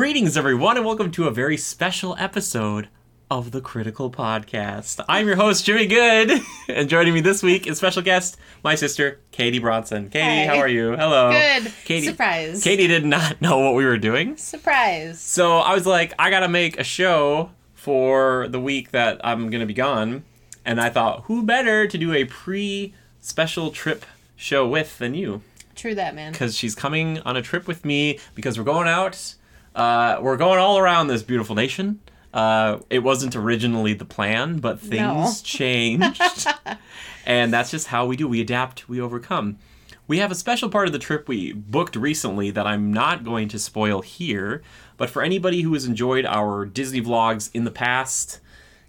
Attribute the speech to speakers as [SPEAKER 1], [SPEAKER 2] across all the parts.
[SPEAKER 1] Greetings, everyone, and welcome to a very special episode of the Critical Podcast. I'm your host, Jimmy Good, and joining me this week is special guest, my sister, Katie Bronson. Katie,
[SPEAKER 2] Hi.
[SPEAKER 1] how are you? Hello.
[SPEAKER 2] Good.
[SPEAKER 1] Katie.
[SPEAKER 2] Surprise.
[SPEAKER 1] Katie did not know what we were doing,
[SPEAKER 2] Surprise.
[SPEAKER 1] so I was like, I gotta make a show for the week that I'm gonna be gone, and I thought, who better to do a pre-special trip show with than you?
[SPEAKER 2] True that, man.
[SPEAKER 1] because she's coming on a trip with me because we're going out. Uh, we're going all around this beautiful nation. Uh, it wasn't originally the plan, but things
[SPEAKER 2] No.
[SPEAKER 1] changed. and that's just how we do. We adapt, we overcome. We have a special part of the trip we booked recently that I'm not going to spoil here. But for anybody who has enjoyed our Disney vlogs in the past,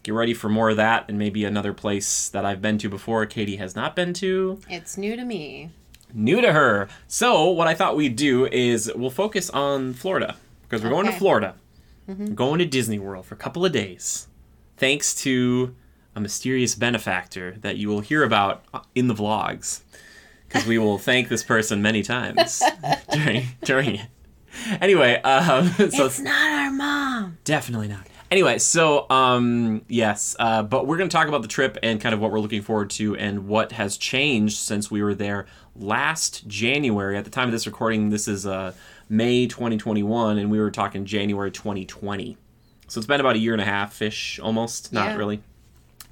[SPEAKER 1] get ready for more of that and maybe another place that I've been to before Katie has not been to
[SPEAKER 2] It's new to me.
[SPEAKER 1] new to her. So what I thought we'd do is we'll focus on Florida because we're going to Florida. We're going to Disney World for a couple of days, thanks to a mysterious benefactor that you will hear about in the vlogs. Because we will thank this person many times during during it. Anyway, um, so
[SPEAKER 2] it's not our mom.
[SPEAKER 1] Definitely not. Anyway, so um yes, uh, but we're going to talk about the trip and kind of what we're looking forward to and what has changed since we were there last January. At the time of this recording, this is uh May 2021 and we were talking January 2020. So it's been about a year and a half ish almost, not
[SPEAKER 2] Yeah.
[SPEAKER 1] really.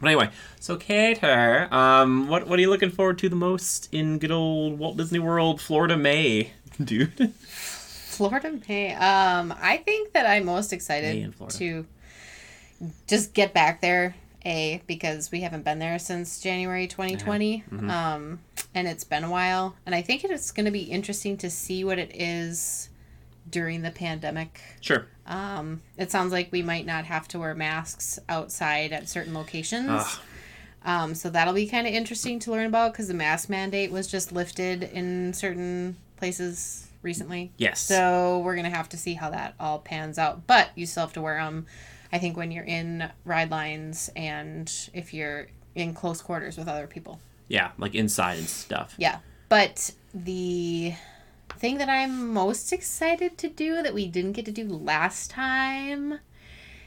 [SPEAKER 1] But anyway, so Kater, um what what are you looking forward to the most in good old Walt Disney World, Florida May, dude?
[SPEAKER 2] Florida May. Um, I think that I'm most excited to just get back there. A because we haven't been there since January 2020,
[SPEAKER 1] Mm-hmm.
[SPEAKER 2] um, and it's been a while. And I think it's going to be interesting to see what it is during the pandemic.
[SPEAKER 1] Sure.
[SPEAKER 2] Um, it sounds like we might not have to wear masks outside at certain locations.
[SPEAKER 1] Ugh.
[SPEAKER 2] Um, so that'll be kind of interesting to learn about because the mask mandate was just lifted in certain places recently.
[SPEAKER 1] Yes.
[SPEAKER 2] So we're gonna have to see how that all pans out. But you still have to wear them. I think when you're in ride lines and if you're in close quarters with other people.
[SPEAKER 1] yeah, like inside and stuff.
[SPEAKER 2] Yeah. But the thing that I'm most excited to do that we didn't get to do last time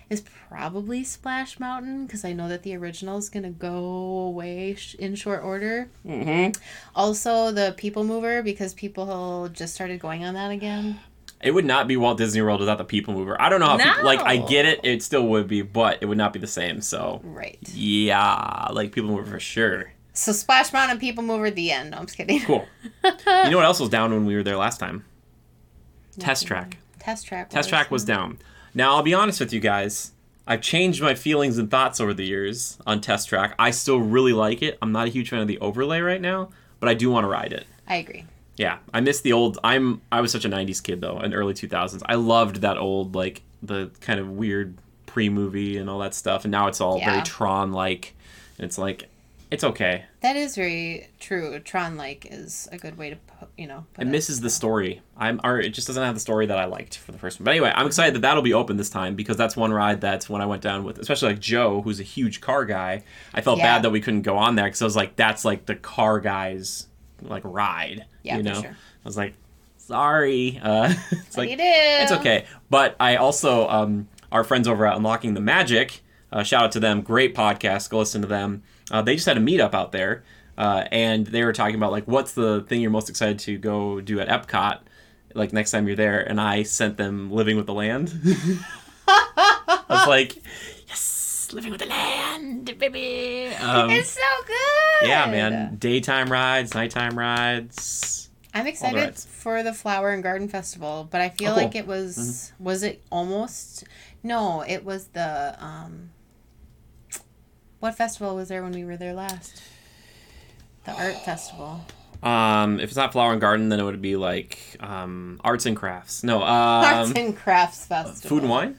[SPEAKER 2] is probably Splash Mountain because I know that the original is going to go away sh- in short order.
[SPEAKER 1] Mm-hmm.
[SPEAKER 2] Also, the People Mover because people just started going on that again.
[SPEAKER 1] It would not be Walt Disney World without the People Mover. I don't know how people, like I get it, it still would be, but it would not be the same. So
[SPEAKER 2] Right.
[SPEAKER 1] yeah, like People Mover for sure.
[SPEAKER 2] So Splash Mountain, People Mover, the end. No, I'm just kidding.
[SPEAKER 1] Cool. you know what else was down when we were there last time? Test track.
[SPEAKER 2] Test track.
[SPEAKER 1] Test track was down. Now I'll be honest with you guys. I've changed my feelings and thoughts over the years on Test Track. I still really like it. I'm not a huge fan of the overlay right now, but I do want to ride it.
[SPEAKER 2] I agree.
[SPEAKER 1] Yeah, I miss the old. I'm I was such a '90s kid though, in early 2000s. I loved that old like the kind of weird pre-movie and all that stuff, and now it's all very Tron-like. And it's like, it's okay.
[SPEAKER 2] That is very true. Tron like is a good way to put, you know. Put
[SPEAKER 1] It misses the story. I'm or it just doesn't have the story that I liked for the first one. But anyway, I'm excited that that'll be open this time because that's one ride that's when I went down with, especially like Joe, who's a huge car guy. I felt
[SPEAKER 2] Yeah.
[SPEAKER 1] bad that we couldn't go on there because I was like, that's like the car guy's like ride.
[SPEAKER 2] Yeah,
[SPEAKER 1] you
[SPEAKER 2] for
[SPEAKER 1] know.
[SPEAKER 2] sure.
[SPEAKER 1] I was like, sorry. Uh, it's
[SPEAKER 2] Like
[SPEAKER 1] like. It's okay. But I also, um, our friends over at Unlocking the Magic, uh, shout out to them. Great podcast. Go listen to them. Uh, they just had a meetup out there, uh, and they were talking about like what's the thing you're most excited to go do at Epcot, like next time you're there. And I sent them Living with the Land. I was like, yes, Living with the Land, baby. Um,
[SPEAKER 2] It's so good.
[SPEAKER 1] Yeah, man. Daytime rides, nighttime rides.
[SPEAKER 2] I'm excited
[SPEAKER 1] rides.
[SPEAKER 2] for the Flower and Garden Festival, but I feel
[SPEAKER 1] Oh, cool.
[SPEAKER 2] like it was was it almost no, it was the um what festival was there when we were there last? The art festival.
[SPEAKER 1] Um, if it's not flower and garden, then it would be like um, arts and crafts. No,
[SPEAKER 2] Arts
[SPEAKER 1] um,
[SPEAKER 2] and Crafts Festival.
[SPEAKER 1] food and wine.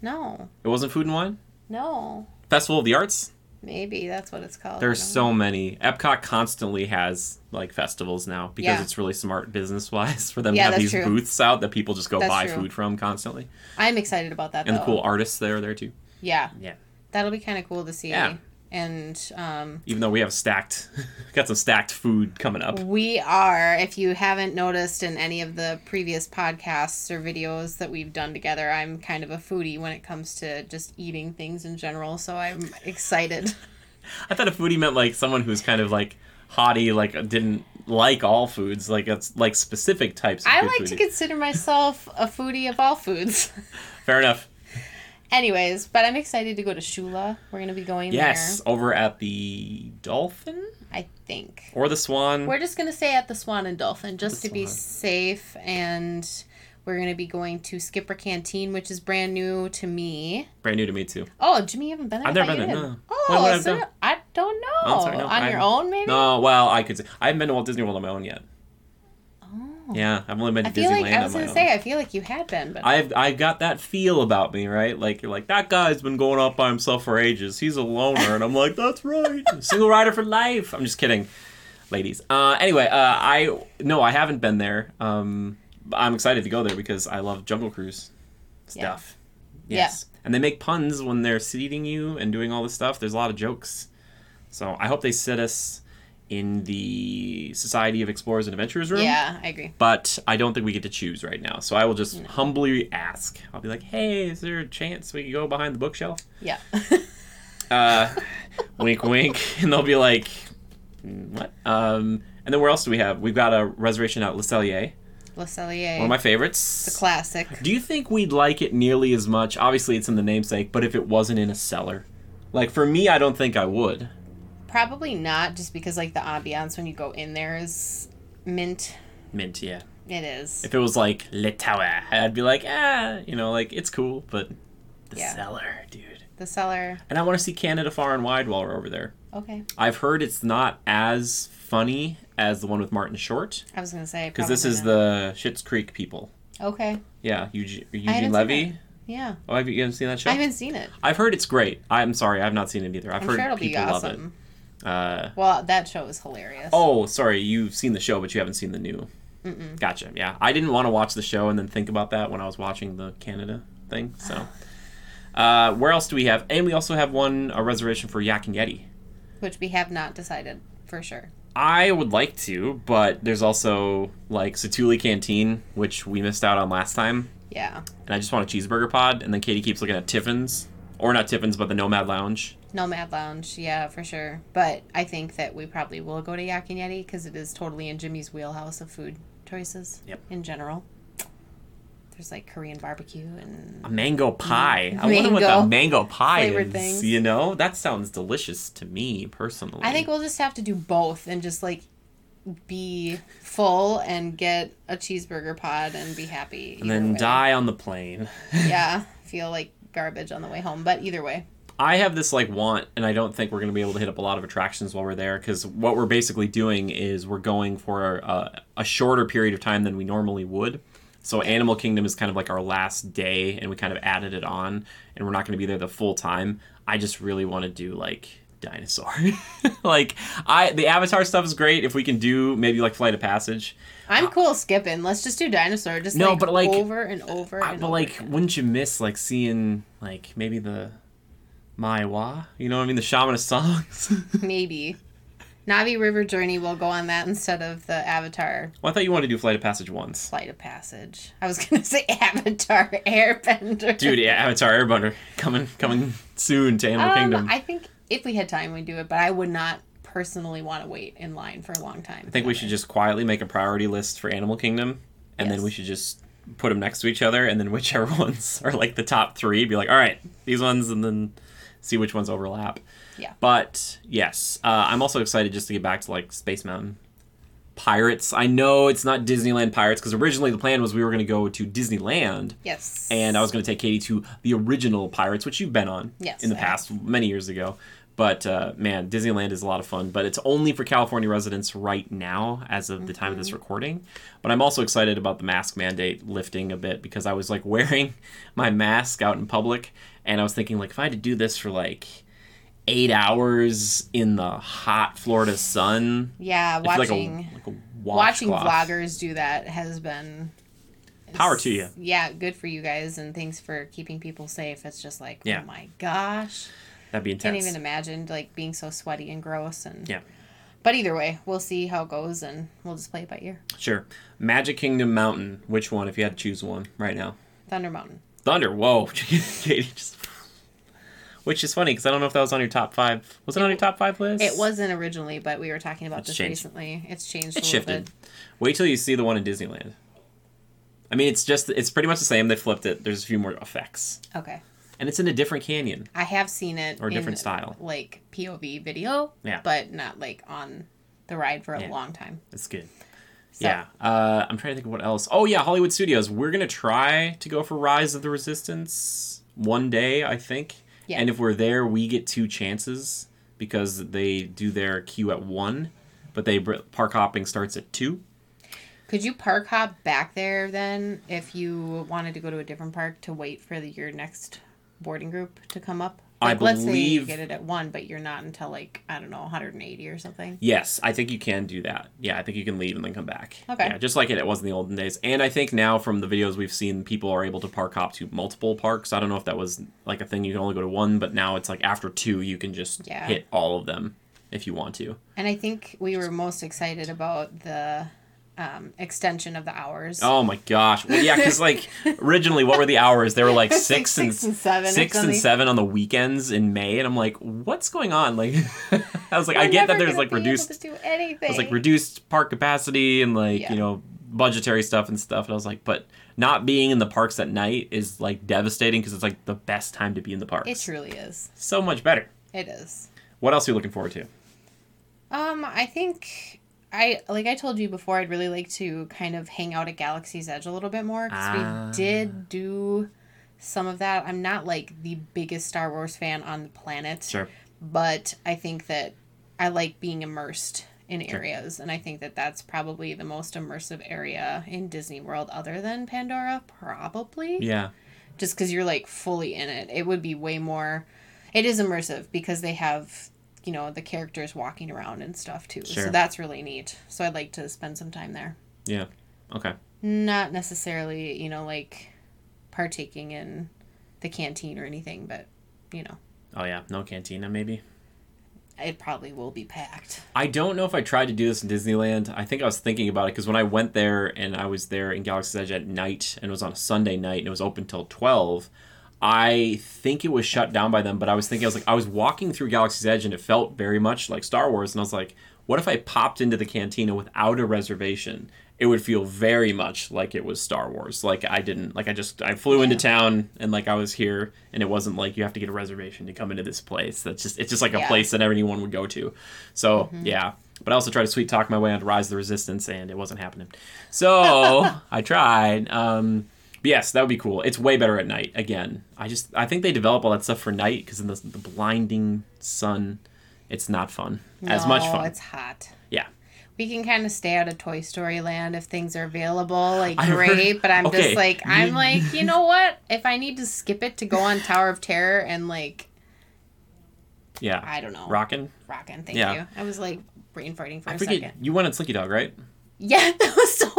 [SPEAKER 2] No.
[SPEAKER 1] It wasn't food and wine.
[SPEAKER 2] No.
[SPEAKER 1] Festival of the Arts.
[SPEAKER 2] Maybe that's what it's called.
[SPEAKER 1] There's
[SPEAKER 2] I don't
[SPEAKER 1] so many. Epcot constantly has like festivals now because
[SPEAKER 2] Yeah.
[SPEAKER 1] it's really smart business wise for them
[SPEAKER 2] Yeah,
[SPEAKER 1] to have these
[SPEAKER 2] true.
[SPEAKER 1] booths out that people just go
[SPEAKER 2] That's
[SPEAKER 1] buy
[SPEAKER 2] true.
[SPEAKER 1] food from constantly.
[SPEAKER 2] I'm excited about that
[SPEAKER 1] and
[SPEAKER 2] though.
[SPEAKER 1] the cool artists there are there too.
[SPEAKER 2] Yeah.
[SPEAKER 1] Yeah.
[SPEAKER 2] That'll be kind of cool to see.
[SPEAKER 1] Yeah.
[SPEAKER 2] And um,
[SPEAKER 1] Even though we have stacked, got some stacked food coming up.
[SPEAKER 2] we are. If you haven't noticed in any of the previous podcasts or videos that we've done together, I'm kind of a foodie when it comes to just eating things in general. So I'm excited.
[SPEAKER 1] I thought a foodie meant like someone who's kind of like haughty, like didn't like all foods, like it's like specific types. Of
[SPEAKER 2] food.
[SPEAKER 1] I
[SPEAKER 2] like
[SPEAKER 1] food.
[SPEAKER 2] to consider myself a foodie of all foods.
[SPEAKER 1] Fair enough.
[SPEAKER 2] Anyways, but I'm excited to go to Shula. We're gonna be going
[SPEAKER 1] Yes, over at the Dolphin.
[SPEAKER 2] I think.
[SPEAKER 1] or the Swan.
[SPEAKER 2] We're just gonna stay at the Swan and Dolphin just to be safe, and we're gonna be going to Skipper Canteen, which is brand new to me.
[SPEAKER 1] Brand new to me too.
[SPEAKER 2] Oh, Jimmy, you haven't been there.
[SPEAKER 1] I've never been there, no.
[SPEAKER 2] Oh,
[SPEAKER 1] When would I have
[SPEAKER 2] so? I don't know.
[SPEAKER 1] Oh, sorry, no,
[SPEAKER 2] on your
[SPEAKER 1] I'm-
[SPEAKER 2] own, maybe.
[SPEAKER 1] No, well, I could say I haven't been to Walt Disney World on my own yet.
[SPEAKER 2] Oh.
[SPEAKER 1] Yeah, I've only been to
[SPEAKER 2] I feel
[SPEAKER 1] Disneyland
[SPEAKER 2] like I was gonna
[SPEAKER 1] own.
[SPEAKER 2] say I feel like you had been, but
[SPEAKER 1] I've I got that feel about me, right? Like you're like that guy's been going off by himself for ages. He's a loner, and I'm like, that's right, single rider for life. I'm just kidding, ladies. Uh, anyway, uh, I no, I haven't been there. Um, I'm excited to go there because I love Jungle Cruise stuff.
[SPEAKER 2] Yeah.
[SPEAKER 1] Yes, and they make puns when they're seating you and doing all this stuff. There's a lot of jokes, so I hope they sit us in the Society of Explorers and Adventurers room
[SPEAKER 2] yeah, I agree.
[SPEAKER 1] but I don't think we get to choose right now. So I will just humbly ask. I'll be like, "Hey, is there a chance we could go behind the bookshelf?"
[SPEAKER 2] Yeah.
[SPEAKER 1] Uh, wink, wink, and they'll be like, "Mm, "What?" Um, and then where else do we have? We've got a reservation at Le Cellier,
[SPEAKER 2] Le Cellier,
[SPEAKER 1] one of my favorites.
[SPEAKER 2] the classic.
[SPEAKER 1] do you think we'd like it nearly as much? Obviously, it's in the namesake, but if it wasn't in a cellar, like for me, I don't think I would.
[SPEAKER 2] Probably not, just because like the ambiance when you go in there is mint.
[SPEAKER 1] Mint, yeah.
[SPEAKER 2] It is.
[SPEAKER 1] If it was like Le Tower, I'd be like, ah, you know, like it's cool, but the
[SPEAKER 2] Yeah.
[SPEAKER 1] cellar, dude.
[SPEAKER 2] The cellar.
[SPEAKER 1] And I want to see Canada far and wide while we're over there.
[SPEAKER 2] Okay.
[SPEAKER 1] I've heard it's not as funny as the one with Martin Short
[SPEAKER 2] I was gonna say
[SPEAKER 1] because this is
[SPEAKER 2] not.
[SPEAKER 1] the Schitt's Creek people.
[SPEAKER 2] Okay.
[SPEAKER 1] Yeah, Eugene, Eugene Levy.
[SPEAKER 2] Yeah.
[SPEAKER 1] Oh, have you, you haven't seen that show?
[SPEAKER 2] I haven't seen it.
[SPEAKER 1] I've heard it's great. I'm sorry, I've not seen it either. I've
[SPEAKER 2] I'm
[SPEAKER 1] heard
[SPEAKER 2] sure it'll be
[SPEAKER 1] people love it. Uh,
[SPEAKER 2] Well, that show is hilarious.
[SPEAKER 1] oh, sorry, you've seen the show, but you haven't seen the new.
[SPEAKER 2] Mm-mm.
[SPEAKER 1] Gotcha. Yeah, I didn't want to watch the show and then think about that when I was watching the Canada thing. So, uh, where else do we have? And we also have one a reservation for Yak and Yeti.
[SPEAKER 2] Which we have not decided for sure.
[SPEAKER 1] I would like to, but there's also like Satu'li Canteen, which we missed out on last time,
[SPEAKER 2] Yeah.
[SPEAKER 1] and I just want a cheeseburger pod. And then Katie keeps looking at Tiffin's, or not Tiffin's, but the Nomad Lounge.
[SPEAKER 2] Nomad Lounge, yeah, for sure. But I think that we probably will go to Yak and Yeti because it is totally in Jimmy's wheelhouse of food choices.
[SPEAKER 1] Yep.
[SPEAKER 2] In general. There's like Korean barbecue and
[SPEAKER 1] A mango pie. I wonder what
[SPEAKER 2] Mango
[SPEAKER 1] mango pie
[SPEAKER 2] flavored
[SPEAKER 1] is.
[SPEAKER 2] things.
[SPEAKER 1] You know, that sounds delicious to me personally.
[SPEAKER 2] I think we'll just have to do both and just like be full and get a cheeseburger pod and be happy.
[SPEAKER 1] and then
[SPEAKER 2] way.
[SPEAKER 1] die on the plane.
[SPEAKER 2] Yeah, feel like garbage on the way home, but either way.
[SPEAKER 1] I have this like want, and I don't think we're going to be able to hit up a lot of attractions while we're there because what we're basically doing is we're going for a, a shorter period of time than we normally would. So Animal Kingdom is kind of like our last day, and we kind of added it on, and we're not going to be there the full time. I just really want to do like dinosaur. like I, the Avatar stuff is great if we can do maybe like Flight of Passage.
[SPEAKER 2] I'm cool skipping. Let's just do dinosaur. Just
[SPEAKER 1] No,
[SPEAKER 2] like,
[SPEAKER 1] but, like,
[SPEAKER 2] over and over
[SPEAKER 1] I-
[SPEAKER 2] and
[SPEAKER 1] but
[SPEAKER 2] over
[SPEAKER 1] like,
[SPEAKER 2] again.
[SPEAKER 1] wouldn't you miss like seeing like maybe the Maiwa? You know what I mean? The Shaman of Songs.
[SPEAKER 2] maybe. Na'vi River Journey will go on that instead of the Avatar
[SPEAKER 1] Well, I thought you wanted to do Flight of Passage once.
[SPEAKER 2] Flight of Passage. I was gonna say Avatar Airbender.
[SPEAKER 1] Dude, yeah, Avatar Airbender coming coming soon to Animal
[SPEAKER 2] um,
[SPEAKER 1] Kingdom. I
[SPEAKER 2] think if we had time, we'd do it, but I would not personally want to wait in line for a long time.
[SPEAKER 1] I think we should just quietly make a priority list for Animal Kingdom, and then we should just put them next to each other, and then whichever ones are like the top three, be like, all right, these ones, and then see which ones overlap.
[SPEAKER 2] Yeah.
[SPEAKER 1] But yes, uh, I'm also excited just to get back to like Space Mountain. Pirates. I know it's not Disneyland Pirates because originally the plan was we were going to go to Disneyland
[SPEAKER 2] Yes.
[SPEAKER 1] and I was going to take Katie to the original Pirates, which you've been on
[SPEAKER 2] Yes,
[SPEAKER 1] in the past many years ago. But uh, man, Disneyland is a lot of fun. But it's only for California residents right now, as of the time of this
[SPEAKER 2] Mm-hmm.
[SPEAKER 1] recording. But I'm also excited about the mask mandate lifting a bit because I was like wearing my mask out in public, and I was thinking like if I had to do this for like eight hours in the hot Florida sun,
[SPEAKER 2] yeah, watching
[SPEAKER 1] like a, like a
[SPEAKER 2] watching
[SPEAKER 1] washcloth.
[SPEAKER 2] vloggers do that has been
[SPEAKER 1] Power to you.
[SPEAKER 2] Yeah, good for you guys and thanks for keeping people safe. It's just like, oh
[SPEAKER 1] Yeah.
[SPEAKER 2] oh my gosh.
[SPEAKER 1] That'd be intense.
[SPEAKER 2] Can't even imagine like being so sweaty and gross and
[SPEAKER 1] Yeah.
[SPEAKER 2] But either way, we'll see how it goes and we'll just play it by ear.
[SPEAKER 1] Sure. Magic Kingdom Mountain. Which one? If you had to choose one right now.
[SPEAKER 2] Thunder Mountain.
[SPEAKER 1] Thunder. Whoa. Katie just. Which is funny because I don't know if that was on your top five. Was it on your top five list?
[SPEAKER 2] It wasn't originally, but we were talking about
[SPEAKER 1] It's
[SPEAKER 2] this
[SPEAKER 1] changed.
[SPEAKER 2] recently. It's changed
[SPEAKER 1] It
[SPEAKER 2] a little
[SPEAKER 1] shifted.
[SPEAKER 2] bit.
[SPEAKER 1] Wait till you see the one in Disneyland. I mean, it's just it's pretty much the same. They flipped it. There's a few more effects,
[SPEAKER 2] Okay.
[SPEAKER 1] and it's in a different canyon.
[SPEAKER 2] I have seen it
[SPEAKER 1] Or a different
[SPEAKER 2] in,
[SPEAKER 1] style.
[SPEAKER 2] like POV video,
[SPEAKER 1] Yeah.
[SPEAKER 2] but not like on the ride for a
[SPEAKER 1] Yeah.
[SPEAKER 2] long time.
[SPEAKER 1] It's good.
[SPEAKER 2] So,
[SPEAKER 1] Yeah. Uh, I'm trying to think of what else. Oh yeah, Hollywood Studios. We're gonna try to go for Rise of the Resistance one day, I think.
[SPEAKER 2] Yeah.
[SPEAKER 1] And if we're there, we get two chances because they do their queue at one, but they park hopping starts at two.
[SPEAKER 2] Could you park hop back there then if you wanted to go to a different park to wait for the, your next boarding group to come up?
[SPEAKER 1] I
[SPEAKER 2] Like, let's say you get it at one, but you're not until like I don't know 180 or something.
[SPEAKER 1] Yes, I think you can do that. Yeah, I think you can leave and then come back.
[SPEAKER 2] Okay.
[SPEAKER 1] Yeah, just like it, it was in the olden days. And I think now from the videos we've seen, people are able to park hop to multiple parks. I don't know if that was like a thing you can only go to one, but now it's like after two, you can just
[SPEAKER 2] Yeah.
[SPEAKER 1] hit all of them if you want to.
[SPEAKER 2] And I think we were most excited about the um, extension of the hours.
[SPEAKER 1] Oh my gosh! Well, yeah, because like originally, what were the hours? They were like
[SPEAKER 2] like
[SPEAKER 1] six, and
[SPEAKER 2] six and seven
[SPEAKER 1] six and seven on the weekends in May, and I'm like, what's going on? Like, I was like, I
[SPEAKER 2] We're
[SPEAKER 1] get that there's like reduced
[SPEAKER 2] to do anything.
[SPEAKER 1] Like reduced park capacity and like
[SPEAKER 2] Yeah.
[SPEAKER 1] you know budgetary stuff and stuff. And I was like, but not being in the parks at night is like devastating because it's like the best time to be in the parks.
[SPEAKER 2] It truly is.
[SPEAKER 1] so much better.
[SPEAKER 2] It is.
[SPEAKER 1] What else are you looking forward to?
[SPEAKER 2] Um, I think I like I told you before. I'd really like to kind of hang out at Galaxy's Edge a little bit more because
[SPEAKER 1] Ah.
[SPEAKER 2] we did do some of that. I'm not like the biggest Star Wars fan on the planet,
[SPEAKER 1] Sure.
[SPEAKER 2] but I think that I like being immersed in
[SPEAKER 1] Sure.
[SPEAKER 2] areas, and I think that that's probably the most immersive area in Disney World, other than Pandora, probably
[SPEAKER 1] Yeah.
[SPEAKER 2] just because you're like fully in it. It would be way more. It is immersive because they have you know the characters walking around and stuff too.
[SPEAKER 1] Sure.
[SPEAKER 2] So that's really neat. So I'd like to spend some time there.
[SPEAKER 1] Yeah. Okay.
[SPEAKER 2] Not necessarily you know like partaking in the canteen or anything, but you know
[SPEAKER 1] Oh yeah. No cantina maybe.
[SPEAKER 2] it probably will be packed.
[SPEAKER 1] I don't know if I tried to do this in Disneyland. I think I was thinking about it because when I went there and I was there in Galaxy's Edge at night and it was on a Sunday night and it was open till 12, I think it was shut down by them. But I was thinking, I was like, I was walking through Galaxy's Edge and it felt very much like Star Wars. And I was like, what if I popped into the cantina without a reservation? It would feel very much like it was Star Wars. Like I didn't, like I just, I flew into town and like I was here and it wasn't like you have to get a reservation to come into this place. That's just, it's just like a
[SPEAKER 2] Yeah.
[SPEAKER 1] place that anyone would go to. So yeah, but I also tried to sweet talk my way onto Rise of the Resistance, and it wasn't happening. So I tried. Um, but yes, that would be cool. It's way better at night. Again, I just I think they develop all that stuff for night because in the, the blinding sun, it's not fun as much
[SPEAKER 2] No,
[SPEAKER 1] fun.
[SPEAKER 2] It's hot.
[SPEAKER 1] Yeah.
[SPEAKER 2] We can kind of stay out of Toy Story Land if things are available, like
[SPEAKER 1] I heard-
[SPEAKER 2] great. But I'm
[SPEAKER 1] okay,
[SPEAKER 2] just like, I'm like, you know what? If I need to skip it to go on Tower of Terror and like,
[SPEAKER 1] Yeah.
[SPEAKER 2] I don't know,
[SPEAKER 1] Rockin'.
[SPEAKER 2] rockin'. Thank
[SPEAKER 1] Yeah.
[SPEAKER 2] you. I was like brain farting for
[SPEAKER 1] I
[SPEAKER 2] a
[SPEAKER 1] forget
[SPEAKER 2] second.
[SPEAKER 1] you went on Slinky Dog, right?
[SPEAKER 2] Yeah, that was so.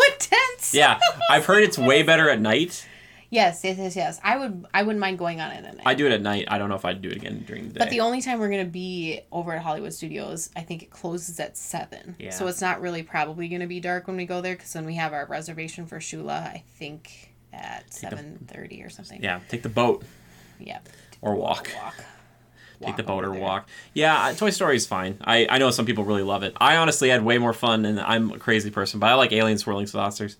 [SPEAKER 1] Yeah. I've heard it's way better at night.
[SPEAKER 2] Yes, yes, yes, yes. I would, I wouldn't mind going on it at night.
[SPEAKER 1] I do it at night. I don't know if I'd do it again during the day.
[SPEAKER 2] But the only time we're gonna be over at Hollywood Studios, I think it closes at seven.
[SPEAKER 1] Yeah.
[SPEAKER 2] So it's not really probably gonna be dark when we go there, because then we have our reservation for Shula, I think at seven thirty or something.
[SPEAKER 1] yeah, take the boat
[SPEAKER 2] Yeah.
[SPEAKER 1] or walk.
[SPEAKER 2] Walk.
[SPEAKER 1] Take the boat or walk. Yeah, Toy Story is fine. I, I know some people really love it. I honestly had way more fun, and I'm a crazy person, but I like Alien Swirling Saucers.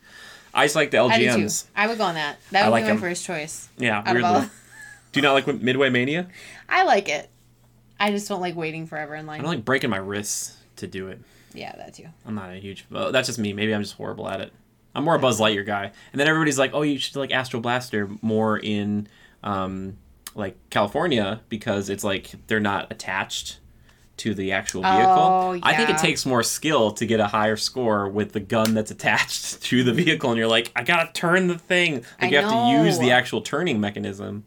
[SPEAKER 1] I just like the
[SPEAKER 2] I.
[SPEAKER 1] LGMs.
[SPEAKER 2] I would go on that. That
[SPEAKER 1] I
[SPEAKER 2] would
[SPEAKER 1] like
[SPEAKER 2] be my first choice.
[SPEAKER 1] Yeah, weirdly. Do you not like Midway Mania?
[SPEAKER 2] I like it. I just don't like waiting forever in line.
[SPEAKER 1] I don't like breaking my wrists to do it.
[SPEAKER 2] yeah, that too.
[SPEAKER 1] I'm not a huge. That's just me. Maybe I'm just horrible at it. I'm more a Buzz Lightyear guy. And then everybody's like, "Oh, you should like Astro Blaster more in, um, like California because it's like they're not attached to the actual vehicle."
[SPEAKER 2] Oh,
[SPEAKER 1] I think it takes more skill to get a higher score with the gun that's attached to the vehicle, and you're like, "I gotta turn the thing." Like
[SPEAKER 2] I
[SPEAKER 1] you have to use the actual turning mechanism.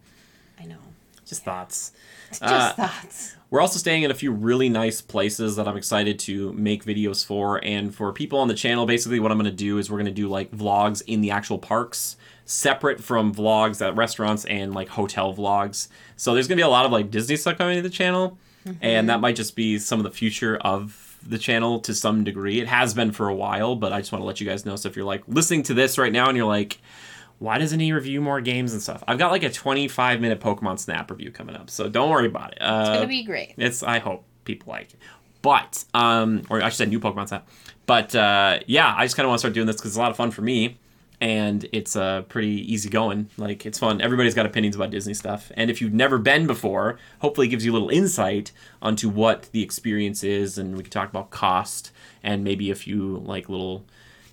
[SPEAKER 2] I know.
[SPEAKER 1] just thoughts.
[SPEAKER 2] Just
[SPEAKER 1] Uh,
[SPEAKER 2] thoughts.
[SPEAKER 1] We're also staying in a few really nice places that I'm excited to make videos for. And for people on the channel, basically, what I'm going to do is we're going to do like vlogs in the actual parks, separate from vlogs at restaurants and like hotel vlogs. So there's going to be a lot of like Disney stuff coming to the channel. And that might just be some of the future of the channel to some degree. It has been for a while, but I just want to let you guys know. So if you're like listening to this right now and you're like, why doesn't he review more games and stuff? I've got like a 25 minute Pokemon Snap review coming up, so don't worry about it. Uh,
[SPEAKER 2] It's gonna be great.
[SPEAKER 1] it's I hope people like it. But um or I should say new Pokemon Snap. But uh yeah, I just kind of want to start doing this because it's a lot of fun for me and it's uh pretty easy going. Like it's fun. Everybody's got opinions about Disney stuff. And if you've never been before, hopefully it gives you a little insight onto what the experience is and we can talk about cost and maybe a few like little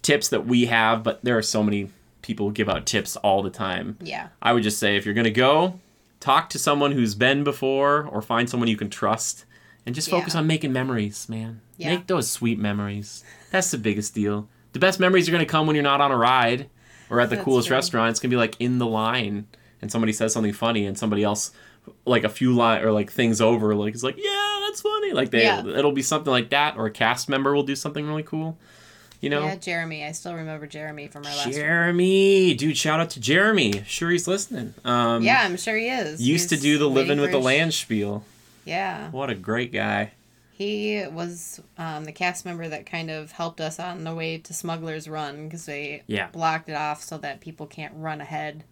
[SPEAKER 1] tips that we have, but there are so many people give out tips all the time.
[SPEAKER 2] Yeah.
[SPEAKER 1] I would just say if you're gonna go, talk to someone who's been before, or find someone you can trust, and just focus
[SPEAKER 2] Yeah.
[SPEAKER 1] on making memories, man.
[SPEAKER 2] Yeah.
[SPEAKER 1] Make those sweet memories. That's the biggest deal. The best memories are gonna come when you're not on a ride or at the
[SPEAKER 2] That's
[SPEAKER 1] coolest
[SPEAKER 2] true.
[SPEAKER 1] restaurant. It's gonna be like in the line, and somebody says something funny, and somebody else, like a few line or like things over, like is like, yeah, that's funny. Like they,
[SPEAKER 2] Yeah.
[SPEAKER 1] it'll be something like that, or a cast member will do something really cool. You know,
[SPEAKER 2] Yeah, Jeremy. I still remember Jeremy from our last. one.
[SPEAKER 1] Jeremy, dude, shout out to Jeremy. Sure, he's listening. Um,
[SPEAKER 2] Yeah, I'm sure he is.
[SPEAKER 1] used to do the living with the land spiel.
[SPEAKER 2] Yeah,
[SPEAKER 1] What a great guy.
[SPEAKER 2] he was um, the cast member that kind of helped us on the way to Smuggler's Run because they
[SPEAKER 1] Yeah.
[SPEAKER 2] blocked it off so that people can't run ahead.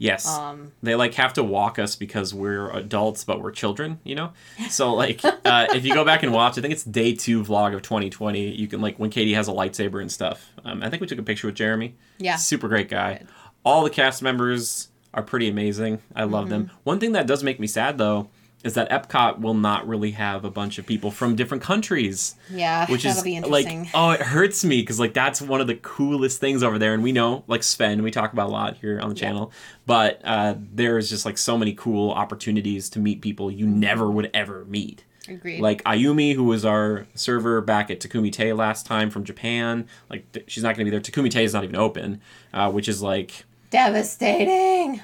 [SPEAKER 1] Yes.
[SPEAKER 2] Um,
[SPEAKER 1] they like have to walk us because we're adults but we're children, you know? So like uh, if you go back and watch, I think it's day 2 vlog of 2020, you can like when Katie has a lightsaber and stuff. Um, I think we took a picture with Jeremy.
[SPEAKER 2] yeah,
[SPEAKER 1] Super great guy.
[SPEAKER 2] Good.
[SPEAKER 1] All the cast members are pretty amazing. I love them.
[SPEAKER 2] Mm-hmm.
[SPEAKER 1] One thing that does make me sad though is that Epcot will not really have a bunch of people from different countries.
[SPEAKER 2] yeah,
[SPEAKER 1] which
[SPEAKER 2] that'll
[SPEAKER 1] is
[SPEAKER 2] be
[SPEAKER 1] like oh it hurts me because like that's one of the coolest things over there and we know like sven we talk about a lot here on the
[SPEAKER 2] Yeah.
[SPEAKER 1] channel but uh, there's just like so many cool opportunities to meet people you never would ever meet
[SPEAKER 2] Agreed.
[SPEAKER 1] like ayumi who was our server back at takumi Tei last time from japan like th- she's not going to be there takumi Tei is not even open uh, which is like
[SPEAKER 2] Devastating.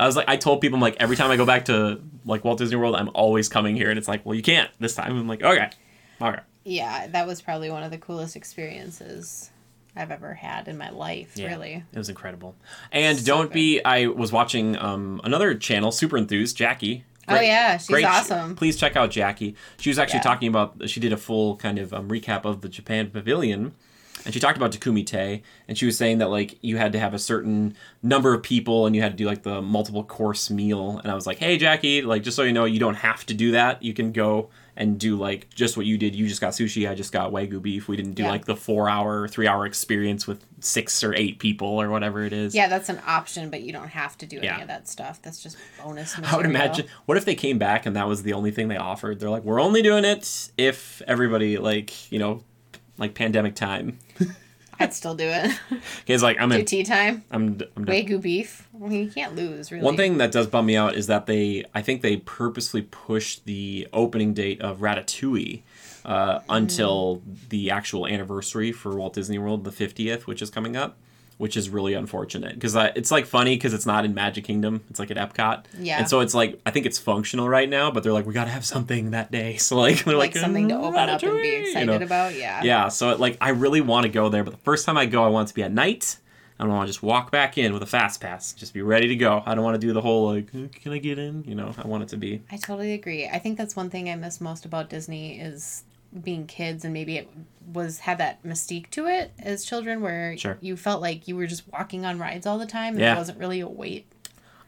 [SPEAKER 1] I was like, I told people, I'm like, every time I go back to like Walt Disney World, I'm always coming here, and it's like, well, you can't this time. I'm like, okay, okay,
[SPEAKER 2] Yeah, that was probably one of the coolest experiences I've ever had in my life.
[SPEAKER 1] Yeah.
[SPEAKER 2] Really.
[SPEAKER 1] It was incredible. And
[SPEAKER 2] So
[SPEAKER 1] don't
[SPEAKER 2] good.
[SPEAKER 1] be. I was watching um, another channel, Super Enthused, Jackie.
[SPEAKER 2] Oh, yeah, she's
[SPEAKER 1] great
[SPEAKER 2] awesome.
[SPEAKER 1] Please check out Jackie. She was actually
[SPEAKER 2] Yeah.
[SPEAKER 1] talking about. She did a full kind of um, recap of the Japan Pavilion, and she talked about Takumi Tei, and she was saying that like you had to have a certain number of people, and you had to do like the multiple course meal. And I was like, hey Jackie, like just so you know, you don't have to do that. You can go and do like just what you did. You just got sushi. I just got wagyu beef. We didn't do
[SPEAKER 2] Yeah.
[SPEAKER 1] like the four hour, three hour experience with six or eight people or whatever it is.
[SPEAKER 2] Yeah, that's an option, but you don't have to do
[SPEAKER 1] Yeah.
[SPEAKER 2] any of that stuff. That's just bonus.
[SPEAKER 1] I would imagine. What if they came back and that was the only thing they offered? They're like, we're only doing it if everybody like you know, like pandemic time.
[SPEAKER 2] I'd still do it.
[SPEAKER 1] He's like, I'm
[SPEAKER 2] do
[SPEAKER 1] in.
[SPEAKER 2] tea time.
[SPEAKER 1] I'm. I'm done.
[SPEAKER 2] Wagyu beef. Well, you can't lose, really.
[SPEAKER 1] One thing that does bum me out is that they, I think they purposely pushed the opening date of Ratatouille uh,
[SPEAKER 2] Mm.
[SPEAKER 1] until the actual anniversary for Walt Disney World, the 50th, which is coming up, which is really unfortunate because it's like funny because it's not in Magic Kingdom, it's like at Epcot,
[SPEAKER 2] Yeah.
[SPEAKER 1] and so it's like I think it's functional right now, but they're like we got to have something that day, so like they're
[SPEAKER 2] like
[SPEAKER 1] like,
[SPEAKER 2] something to open up and be excited
[SPEAKER 1] you know?
[SPEAKER 2] about. Yeah.
[SPEAKER 1] Yeah, so it, like I really want to go there, but the first time I go, I want it to be at night. I don't want to just walk back in with a fast pass, just be ready to go. I don't want to do the whole like, "Uh, can I get in? You know, I want it to be.
[SPEAKER 2] I totally agree. I think that's one thing I miss most about Disney is being kids and maybe it was had that mystique to it as children where
[SPEAKER 1] Sure.
[SPEAKER 2] you felt like you were just walking on rides all the time and
[SPEAKER 1] Yeah.
[SPEAKER 2] there wasn't really a wait.